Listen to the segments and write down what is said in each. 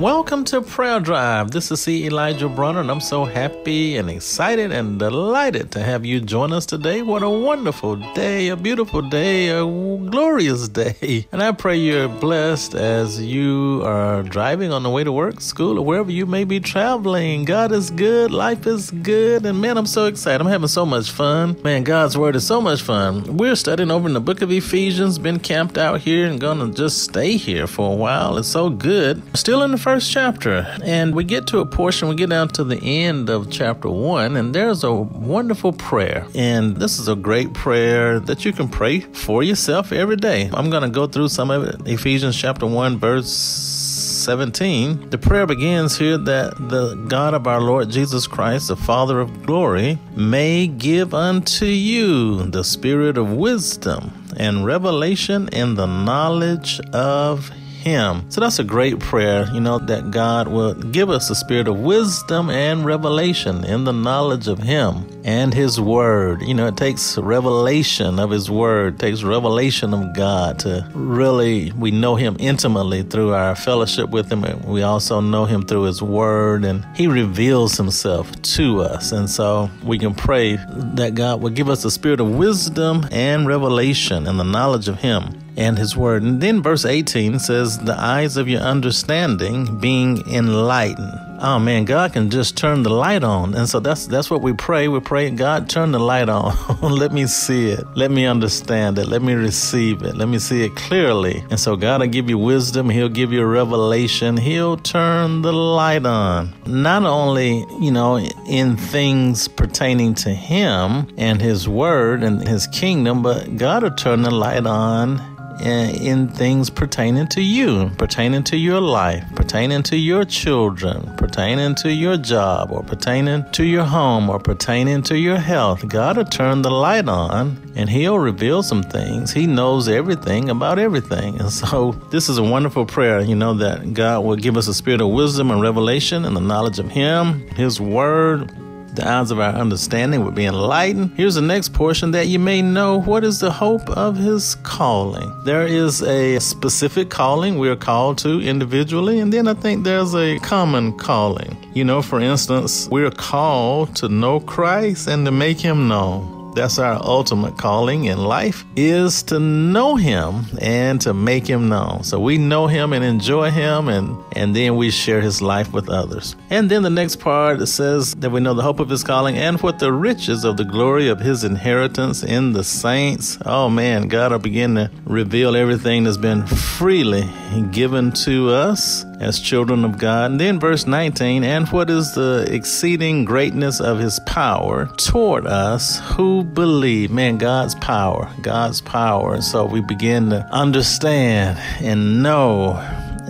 Welcome to Prayer Drive. This is C. Elijah Bronner, and I'm so happy and excited and delighted to have you join us today. What a wonderful day, a beautiful day, a glorious day. And I pray you're blessed as you are driving on the way to work, school, or wherever you may be traveling. God is good, life is good, and man, I'm so excited. I'm having so much fun. Man, God's Word is so much fun. We're studying over in the book of Ephesians, been camped out here and gonna just stay here for a while. It's so good. Still in the first chapter, and we get to a portion, we get down to the end of chapter one, and there's a wonderful prayer. And this is a great prayer that you can pray for yourself every day. I'm going to go through some of it. Ephesians chapter 1, verse 17, the prayer begins here that the God of our Lord Jesus Christ, the Father of glory, may give unto you the spirit of wisdom and revelation in the knowledge of him. So that's a great prayer, you know, that God will give us a spirit of wisdom and revelation in the knowledge of Him and His Word. You know, it takes revelation of His Word, takes revelation of God to really, we know Him intimately through our fellowship with Him. We also know Him through His Word, and He reveals Himself to us. And so we can pray that God will give us a spirit of wisdom and revelation and the knowledge of Him and his word. And then verse 18 says, The eyes of your understanding being enlightened. Oh man, God can just turn the light on. And so that's that's what we pray. We pray, God, turn the light on. Let me see it. Let me understand it. Let me receive it. Let me see it clearly. And so God will give you wisdom. He'll give you a revelation. He'll turn the light on. Not only, you know, in things pertaining to him and his word and his kingdom, but God will turn the light on in things pertaining to you, pertaining to your life, pertaining to your children, pertaining to your job, or pertaining to your home, or pertaining to your health. God will turn the light on and He'll reveal some things. He knows everything about everything. And so, this is a wonderful prayer, you know, that God will give us a spirit of wisdom and revelation and the knowledge of Him, His Word the eyes of our understanding would be enlightened. Here's the next portion that you may know what is the hope of his calling. There is a specific calling we are called to individually, and then I think there's a common calling. You know, for instance, we're called to know Christ and to make him known. That's our ultimate calling in life is to know him and to make him known. So we know him and enjoy him and and then we share his life with others. And then the next part says that we know the hope of his calling and what the riches of the glory of his inheritance in the saints. Oh man, God will begin to reveal everything that's been freely given to us as children of God. And then verse 19, and what is the exceeding greatness of his power toward us who believe? Man, God's power, God's power. And so we begin to understand and know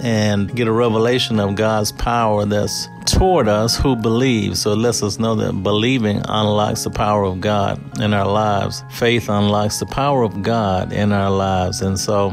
and get a revelation of God's power that's toward us who believe. So it lets us know that believing unlocks the power of God in our lives. Faith unlocks the power of God in our lives. And so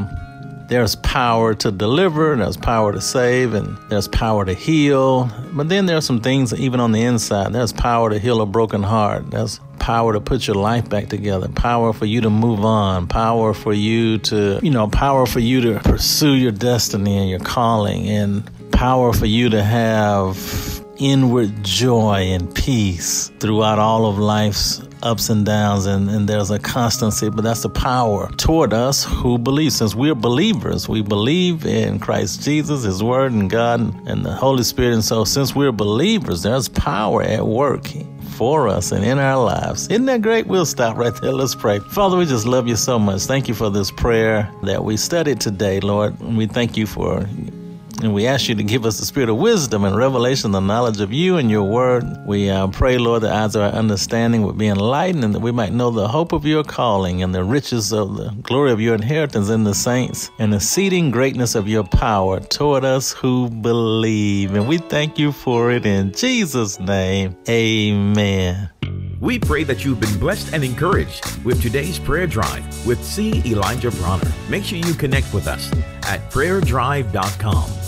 there's power to deliver, there's power to save, and there's power to heal. But then there's some things even on the inside. There's power to heal a broken heart. There's power to put your life back together, power for you to move on, power for you to, you know, power for you to pursue your destiny and your calling, and power for you to have inward joy and peace throughout all of life's ups and downs and, and there's a constancy, but that's the power toward us who believe. Since we're believers, we believe in Christ Jesus, His Word, and God, and the Holy Spirit. And so, since we're believers, there's power at work for us and in our lives. Isn't that great? We'll stop right there. Let's pray. Father, we just love you so much. Thank you for this prayer that we studied today, Lord. We thank you for And we ask you to give us the spirit of wisdom and revelation, the knowledge of you and your word. We uh, pray, Lord, the eyes of our understanding would be enlightened and that we might know the hope of your calling and the riches of the glory of your inheritance in the saints and the exceeding greatness of your power toward us who believe. And we thank you for it in Jesus' name. Amen. We pray that you've been blessed and encouraged with today's prayer drive with C. Elijah Bronner. Make sure you connect with us at prayerdrive.com